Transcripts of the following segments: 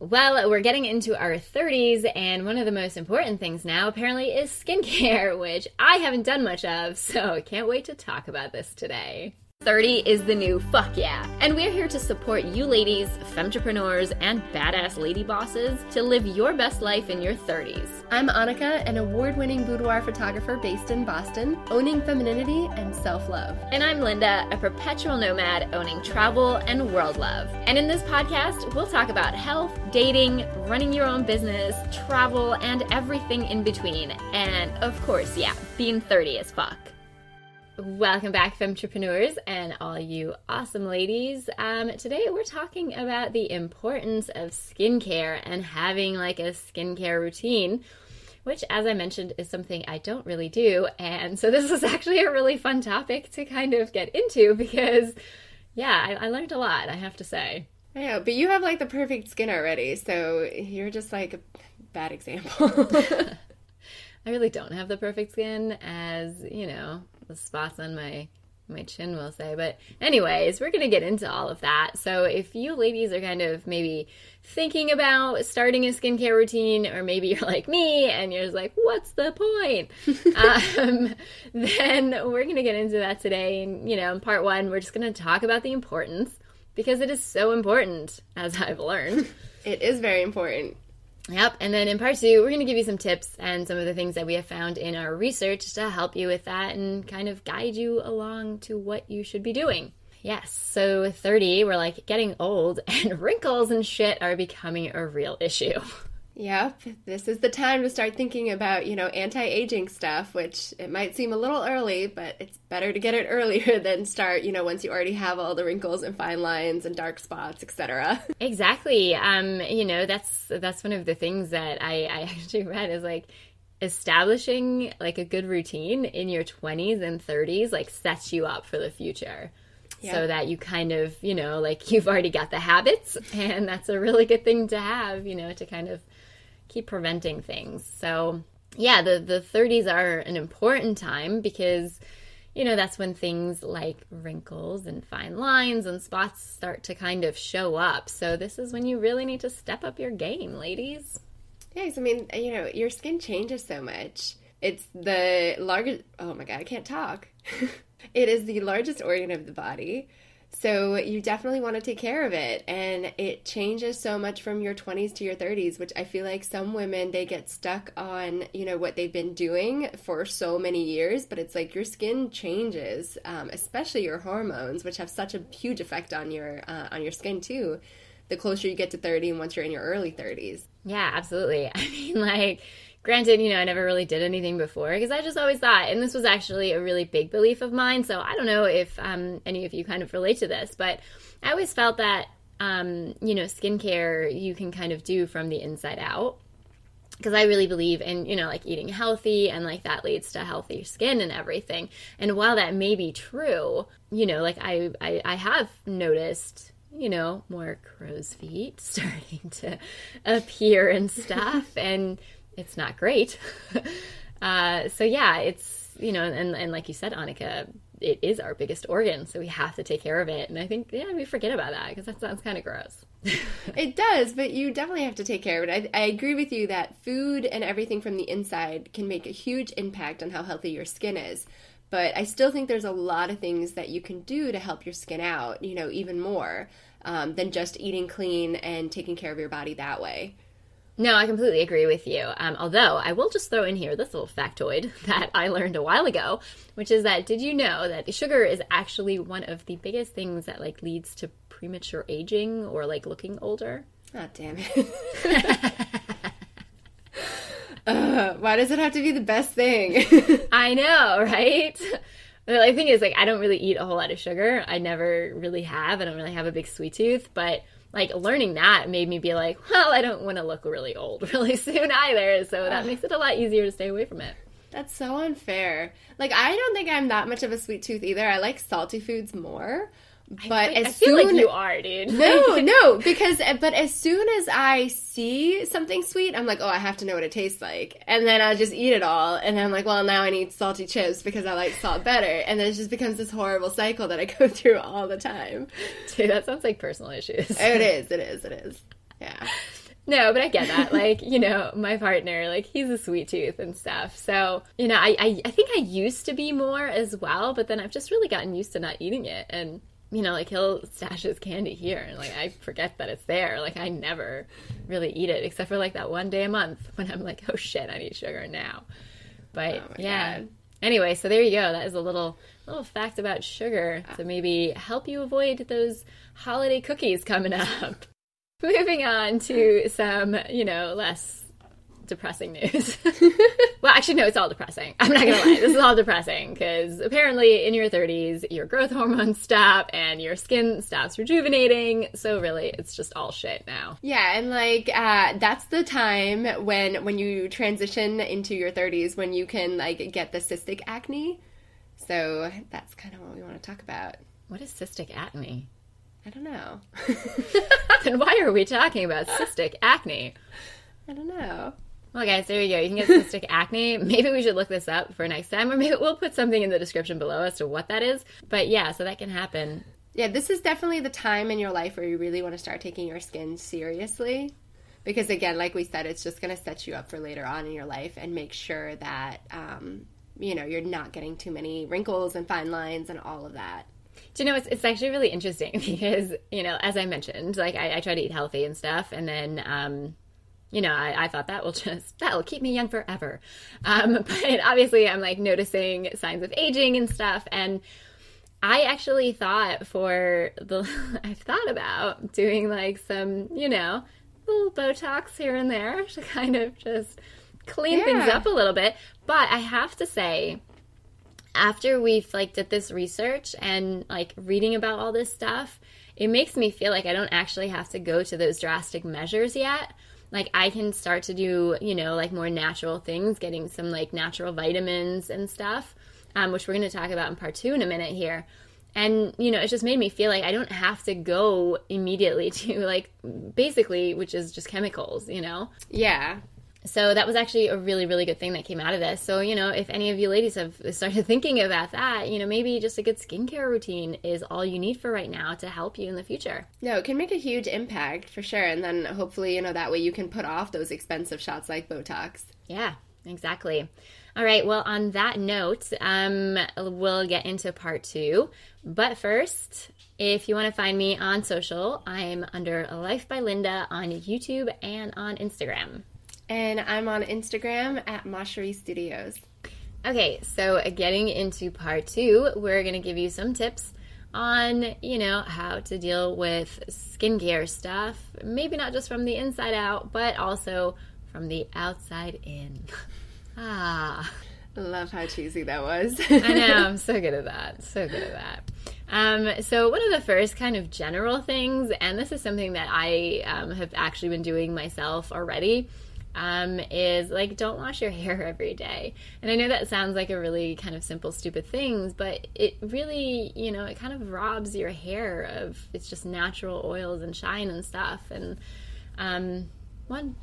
Well, we're getting into our 30s, and one of the most important things now apparently is skincare, which I haven't done much of, so I can't wait to talk about this today. 30 is the new fuck yeah. And we're here to support you ladies, femtrepreneurs, and badass lady bosses to live your best life in your 30s. I'm Annika, an award winning boudoir photographer based in Boston, owning femininity and self love. And I'm Linda, a perpetual nomad owning travel and world love. And in this podcast, we'll talk about health, dating, running your own business, travel, and everything in between. And of course, yeah, being 30 as fuck. Welcome back, Femtrepreneurs, and all you awesome ladies. Um, today we're talking about the importance of skincare and having like a skincare routine, which, as I mentioned, is something I don't really do. And so this was actually a really fun topic to kind of get into because, yeah, I, I learned a lot, I have to say. Yeah, but you have like the perfect skin already, so you're just like a bad example. I really don't have the perfect skin, as you know, the spots on my my chin will say. But anyways, we're gonna get into all of that. So if you ladies are kind of maybe thinking about starting a skincare routine, or maybe you're like me and you're just like, what's the point? um, then we're gonna get into that today. And you know, in part one, we're just gonna talk about the importance because it is so important, as I've learned. it is very important. Yep. And then in part two, we're going to give you some tips and some of the things that we have found in our research to help you with that and kind of guide you along to what you should be doing. Yes. So 30, we're like getting old and wrinkles and shit are becoming a real issue. Yep, this is the time to start thinking about, you know, anti-aging stuff, which it might seem a little early, but it's better to get it earlier than start, you know, once you already have all the wrinkles and fine lines and dark spots, etc. Exactly. Um, you know, that's that's one of the things that I, I actually read is like establishing like a good routine in your 20s and 30s like sets you up for the future. Yeah. so that you kind of, you know, like you've already got the habits, and that's a really good thing to have, you know, to kind of keep preventing things. So, yeah, the the 30s are an important time because you know, that's when things like wrinkles and fine lines and spots start to kind of show up. So, this is when you really need to step up your game, ladies. Yes, I mean, you know, your skin changes so much. It's the largest, oh my God, I can't talk. it is the largest organ of the body. So you definitely want to take care of it. And it changes so much from your 20s to your 30s, which I feel like some women, they get stuck on, you know, what they've been doing for so many years. But it's like your skin changes, um, especially your hormones, which have such a huge effect on your, uh, on your skin too. The closer you get to 30 and once you're in your early 30s. Yeah, absolutely. I mean, like, Granted, you know, I never really did anything before because I just always thought, and this was actually a really big belief of mine. So I don't know if um, any of you kind of relate to this, but I always felt that, um, you know, skincare you can kind of do from the inside out because I really believe in, you know, like eating healthy and like that leads to healthy skin and everything. And while that may be true, you know, like I, I, I have noticed you know, more crow's feet starting to appear and stuff. and it's not great. uh, so yeah, it's you know, and and like you said, Annika, it is our biggest organ, so we have to take care of it. And I think yeah, we forget about that because that sounds kind of gross. it does, but you definitely have to take care of it. I, I agree with you that food and everything from the inside can make a huge impact on how healthy your skin is. But I still think there's a lot of things that you can do to help your skin out, you know, even more um, than just eating clean and taking care of your body that way. No, I completely agree with you. Um, although I will just throw in here this little factoid that I learned a while ago, which is that did you know that sugar is actually one of the biggest things that like leads to premature aging or like looking older? Oh damn it! uh, why does it have to be the best thing? I know, right? The thing is, like, I don't really eat a whole lot of sugar. I never really have. I don't really have a big sweet tooth, but like learning that made me be like, well, I don't want to look really old really soon either. So that makes it a lot easier to stay away from it. That's so unfair. Like I don't think I'm that much of a sweet tooth either. I like salty foods more. But I, as I feel soon, like you are, dude. No, no, because but as soon as I see something sweet, I'm like, oh, I have to know what it tastes like, and then I'll just eat it all, and then I'm like, well, now I need salty chips because I like salt better, and then it just becomes this horrible cycle that I go through all the time. Dude, that sounds like personal issues. Oh, it is, it is, it is. Yeah. No, but I get that. Like, you know, my partner, like, he's a sweet tooth and stuff. So, you know, I, I, I think I used to be more as well, but then I've just really gotten used to not eating it. And, you know, like, he'll stash his candy here, and, like, I forget that it's there. Like, I never really eat it, except for, like, that one day a month when I'm like, oh shit, I need sugar now. But, Oh yeah. God. Anyway, so there you go. That is a little little fact about sugar uh. to maybe help you avoid those holiday cookies coming up. Moving on to some, you know, less depressing news. well, actually, no, it's all depressing. I'm not gonna lie, this is all depressing because apparently in your 30s, your growth hormones stop and your skin stops rejuvenating. So really, it's just all shit now. Yeah, and like uh, that's the time when when you transition into your 30s when you can like get the cystic acne. So that's kind of what we want to talk about. What is cystic acne? I don't know. then why are we talking about cystic acne? I don't know. Well, guys, there you go. You can get cystic acne. Maybe we should look this up for next time, or maybe we'll put something in the description below as to what that is. But yeah, so that can happen. Yeah, this is definitely the time in your life where you really want to start taking your skin seriously. Because again, like we said, it's just going to set you up for later on in your life and make sure that, um, you know, you're not getting too many wrinkles and fine lines and all of that. Do you know, it's, it's actually really interesting because, you know, as I mentioned, like I, I try to eat healthy and stuff. And then, um, you know, I, I thought that will just, that'll keep me young forever. Um, but obviously I'm like noticing signs of aging and stuff. And I actually thought for the, I've thought about doing like some, you know, little Botox here and there to kind of just clean things up a little bit. But I have to say, after we've like did this research and like reading about all this stuff, it makes me feel like I don't actually have to go to those drastic measures yet. Like I can start to do, you know, like more natural things, getting some like natural vitamins and stuff, um, which we're going to talk about in part two in a minute here. And you know, it just made me feel like I don't have to go immediately to like basically, which is just chemicals, you know. Yeah. So that was actually a really, really good thing that came out of this. So, you know, if any of you ladies have started thinking about that, you know, maybe just a good skincare routine is all you need for right now to help you in the future. No, it can make a huge impact for sure. And then hopefully, you know, that way you can put off those expensive shots like Botox. Yeah, exactly. All right. Well, on that note, um, we'll get into part two. But first, if you want to find me on social, I'm under Life by Linda on YouTube and on Instagram. And I'm on Instagram at Mashery Studios. Okay, so getting into part two, we're going to give you some tips on, you know, how to deal with skincare stuff. Maybe not just from the inside out, but also from the outside in. ah, love how cheesy that was. I know, I'm so good at that. So good at that. Um, so, one of the first kind of general things, and this is something that I um, have actually been doing myself already, um, is like don't wash your hair every day. And I know that sounds like a really kind of simple, stupid things, but it really, you know, it kind of robs your hair of its just natural oils and shine and stuff. And um, one,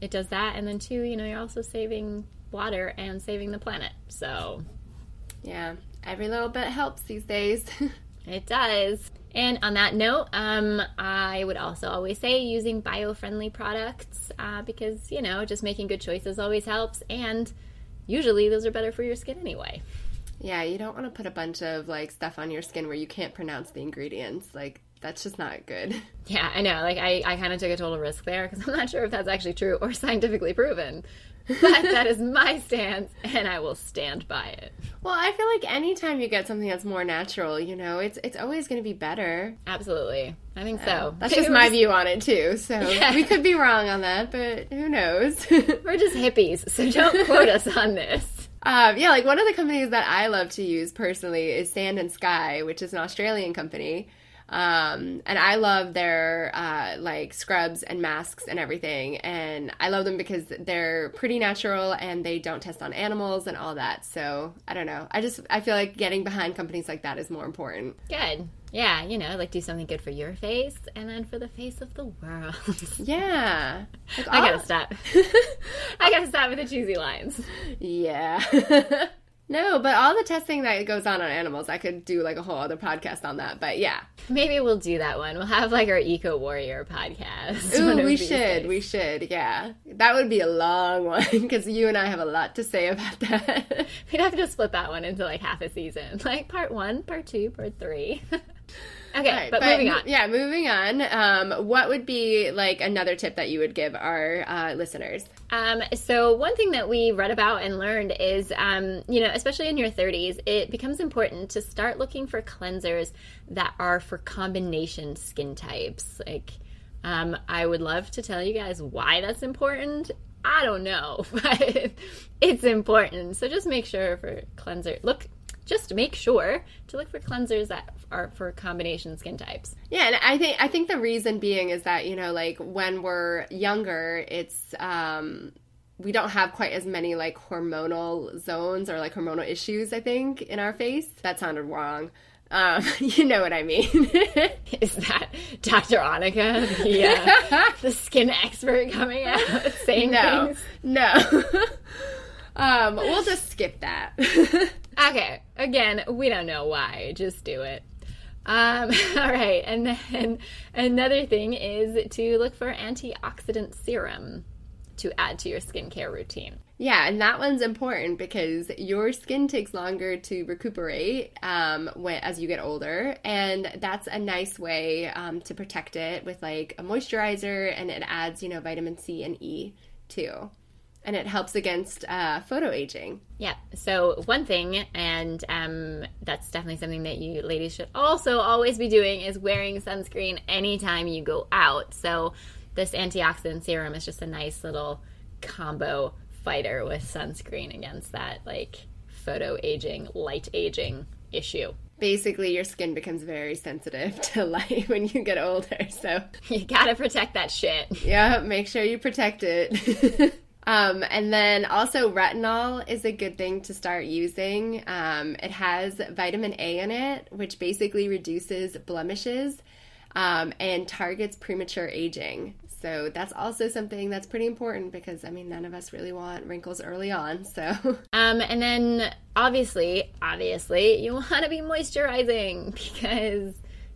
it does that, and then two, you know, you're also saving water and saving the planet. So yeah, every little bit helps these days. it does. And on that note, um, I would also always say using bio friendly products uh, because, you know, just making good choices always helps. And usually those are better for your skin anyway. yeah, you don't want to put a bunch of like stuff on your skin where you can't pronounce the ingredients. Like, that's just not good. Yeah, I know. Like, I, I kind of took a total risk there because I'm not sure if that's actually true or scientifically proven. But that is my stance, and I will stand by it. Well, I feel like anytime you get something that's more natural, you know, it's it's always going to be better. Absolutely. I think so. That's just my view on it too. So Yeah. we could be wrong on that, but who knows? We're just hippies, so don't quote us on this. Um, yeah, like one of the companies that I love to use personally is Sand and Sky, which is an Australian company. Um, and I love their uh, like scrubs and masks and everything. And I love them because they're pretty natural and they don't test on animals and all that. So I don't know. I just I feel like getting behind companies like that is more important. Good. Yeah, you know, like do something good for your face and then for the face of the world. Yeah. Like, I gotta stop. I gotta stop with the cheesy lines. Yeah. No, but all the testing that goes on on animals, I could do like a whole other podcast on that. But yeah. Maybe we'll do that one. We'll have like our Eco Warrior podcast. Ooh, we should. days. We should. Yeah. That would be a long one because you and I have a lot to say about that. We'd have to split that one into like half a season, like part one, part two, part three. Okay, Right, but, moving on. Yeah, moving on. Um, what would be like another tip that you would give our uh, listeners? Um, so one thing that we read about and learned is, um, you know, especially in your 30s, it becomes important to start looking for cleansers that are for combination skin types. Like, um, I would love to tell you guys why that's important. I don't know, but it's important. So just make sure for cleanser. Look, just make sure to look for cleansers that are for combination skin types. Yeah, and I think I think the reason being is that you know, like when we're younger, it's um, we don't have quite as many like hormonal zones or like hormonal issues. I think in our face. That sounded wrong. Um, you know what I mean? Is that Dr. Annika, the, uh, the skin expert, coming out saying no, things? no. um, we'll just skip that. Okay, again, we don't know why. Just do it. Um, all right, and then another thing is to look for antioxidant serum to add to your skincare routine. Yeah, and that one's important because your skin takes longer to recuperate um, when, as you get older, and that's a nice way um, to protect it with like a moisturizer, and it adds you know vitamin C and E too, and it helps against uh, photo aging. Yeah. So one thing, and um, that's definitely something that you ladies should also always be doing, is wearing sunscreen anytime you go out. So this antioxidant serum is just a nice little combo fighter with sunscreen against that like photo aging, light aging issue. Basically, your skin becomes very sensitive to light when you get older, so You gotta protect that shit. yeah, make sure you protect it. um, and then also, retinol is a good thing to start using. Um, it has vitamin A in it, which basically reduces blemishes um, and targets premature aging. So that's also something that's pretty important because I mean none of us really want wrinkles early on. So Um, and then obviously, obviously, you want to be moisturizing because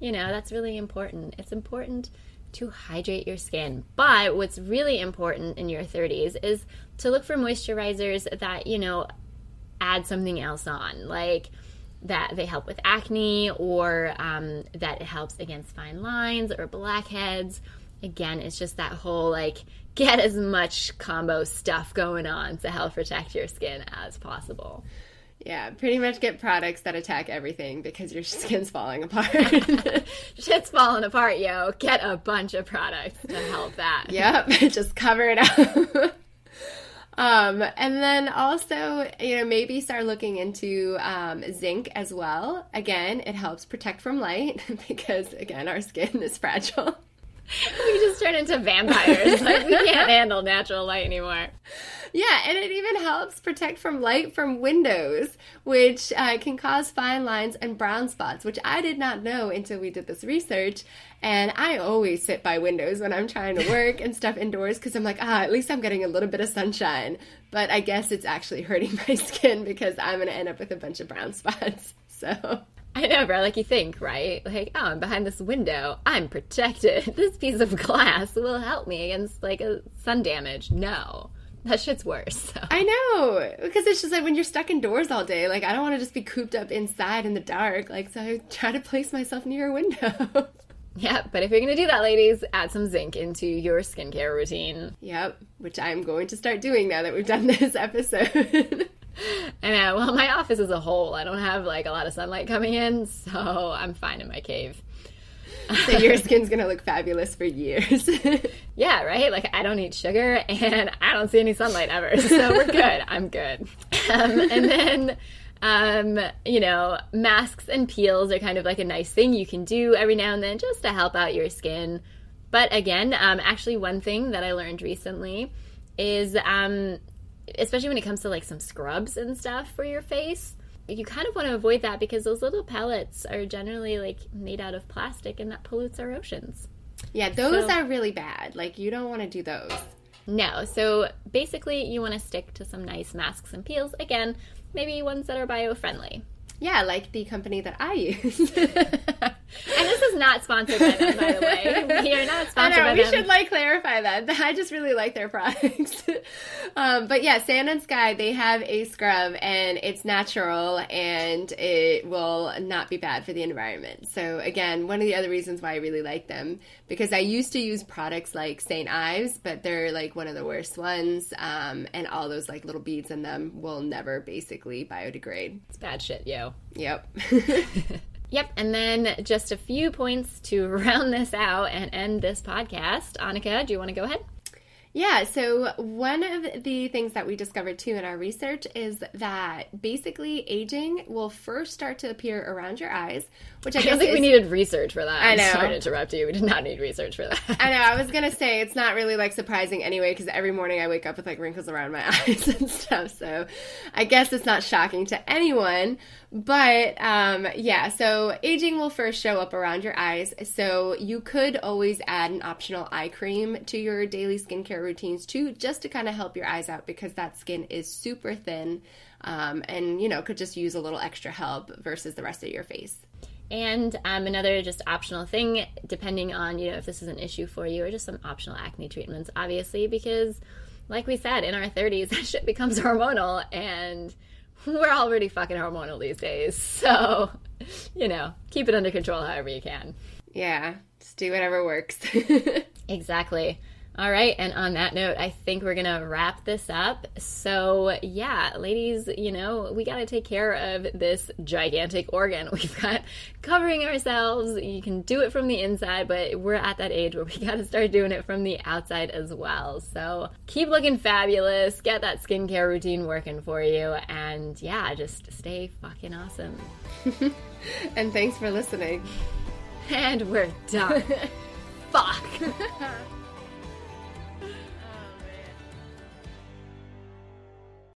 you know that's really important. It's important to hydrate your skin. But what's really important in your 30s is to look for moisturizers that you know add something else on, like that they help with acne or um, that it helps against fine lines or blackheads. Again, it's just that whole like get as much combo stuff going on to help protect your skin as possible. Yeah, pretty much get products that attack everything because your skin's falling apart. Shit's falling apart, yo. Get a bunch of products to help that. Yep, just cover it up. um, and then also, you know, maybe start looking into um, zinc as well. Again, it helps protect from light because, again, our skin is fragile. We just turn into vampires. Like we can't handle natural light anymore. Yeah, and it even helps protect from light from windows, which uh, can cause fine lines and brown spots, which I did not know until we did this research. And I always sit by windows when I'm trying to work and stuff indoors because I'm like, ah, at least I'm getting a little bit of sunshine. But I guess it's actually hurting my skin because I'm going to end up with a bunch of brown spots. So. I know, bro. Like you think, right? Like, oh, I'm behind this window. I'm protected. This piece of glass will help me against like a sun damage. No, that shit's worse. So. I know because it's just like when you're stuck indoors all day, like I don't want to just be cooped up inside in the dark. Like so, I try to place myself near a window. Yeah, but if you're gonna do that, ladies, add some zinc into your skincare routine. yep, which I'm going to start doing now that we've done this episode. I know. Well, my office is a hole. I don't have like a lot of sunlight coming in, so I'm fine in my cave. so your skin's gonna look fabulous for years. Yeah, right? Like, I don't eat sugar and I don't see any sunlight ever. So we're good. I'm good. Um, and then, um, you know, masks and peels are kind of like a nice thing you can do every now and then just to help out your skin. But again, um, actually, one thing that I learned recently is, um, especially when it comes to like some scrubs and stuff for your face, you kind of want to avoid that because those little pellets are generally like made out of plastic and that pollutes our oceans. yeah, those So- are really bad. Like you don't want to do those. No. So basically, you want to stick to some nice masks and peels. Again, maybe ones that are bio friendly. Yeah, like the company that I use. and this is not sponsored by them, by the way. We are not sponsored I know, we them. should like clarify that. I just really like their products. um, but yeah, Sand and Sky, they have a scrub and it's natural and it will not be bad for the environment. So again, one of the other reasons why I really like them because I used to use products like St. Ives, but they're like one of the worst ones. Um, and all those like little beads in them will never basically biodegrade. It's bad shit, yo. Yep. Yep, and then just a few points to round this out and end this podcast. Annika, do you want to go ahead? Yeah, so one of the things that we discovered too in our research is that basically aging will first start to appear around your eyes, which I, I guess don't think is, we needed research for that. I I'm know. sorry to interrupt you. We did not need research for that. I know. I was gonna say it's not really like surprising anyway because every morning I wake up with like wrinkles around my eyes and stuff. So I guess it's not shocking to anyone. But um, yeah, so aging will first show up around your eyes. So you could always add an optional eye cream to your daily skincare routines too, just to kind of help your eyes out because that skin is super thin. Um, and you know could just use a little extra help versus the rest of your face. And um, another just optional thing, depending on you know if this is an issue for you, or just some optional acne treatments, obviously, because like we said, in our 30s, that shit becomes hormonal, and we're already fucking hormonal these days. So, you know, keep it under control however you can. Yeah, just do whatever works. Exactly. All right, and on that note, I think we're gonna wrap this up. So, yeah, ladies, you know, we gotta take care of this gigantic organ we've got covering ourselves. You can do it from the inside, but we're at that age where we gotta start doing it from the outside as well. So, keep looking fabulous, get that skincare routine working for you, and yeah, just stay fucking awesome. and thanks for listening. And we're done. Fuck.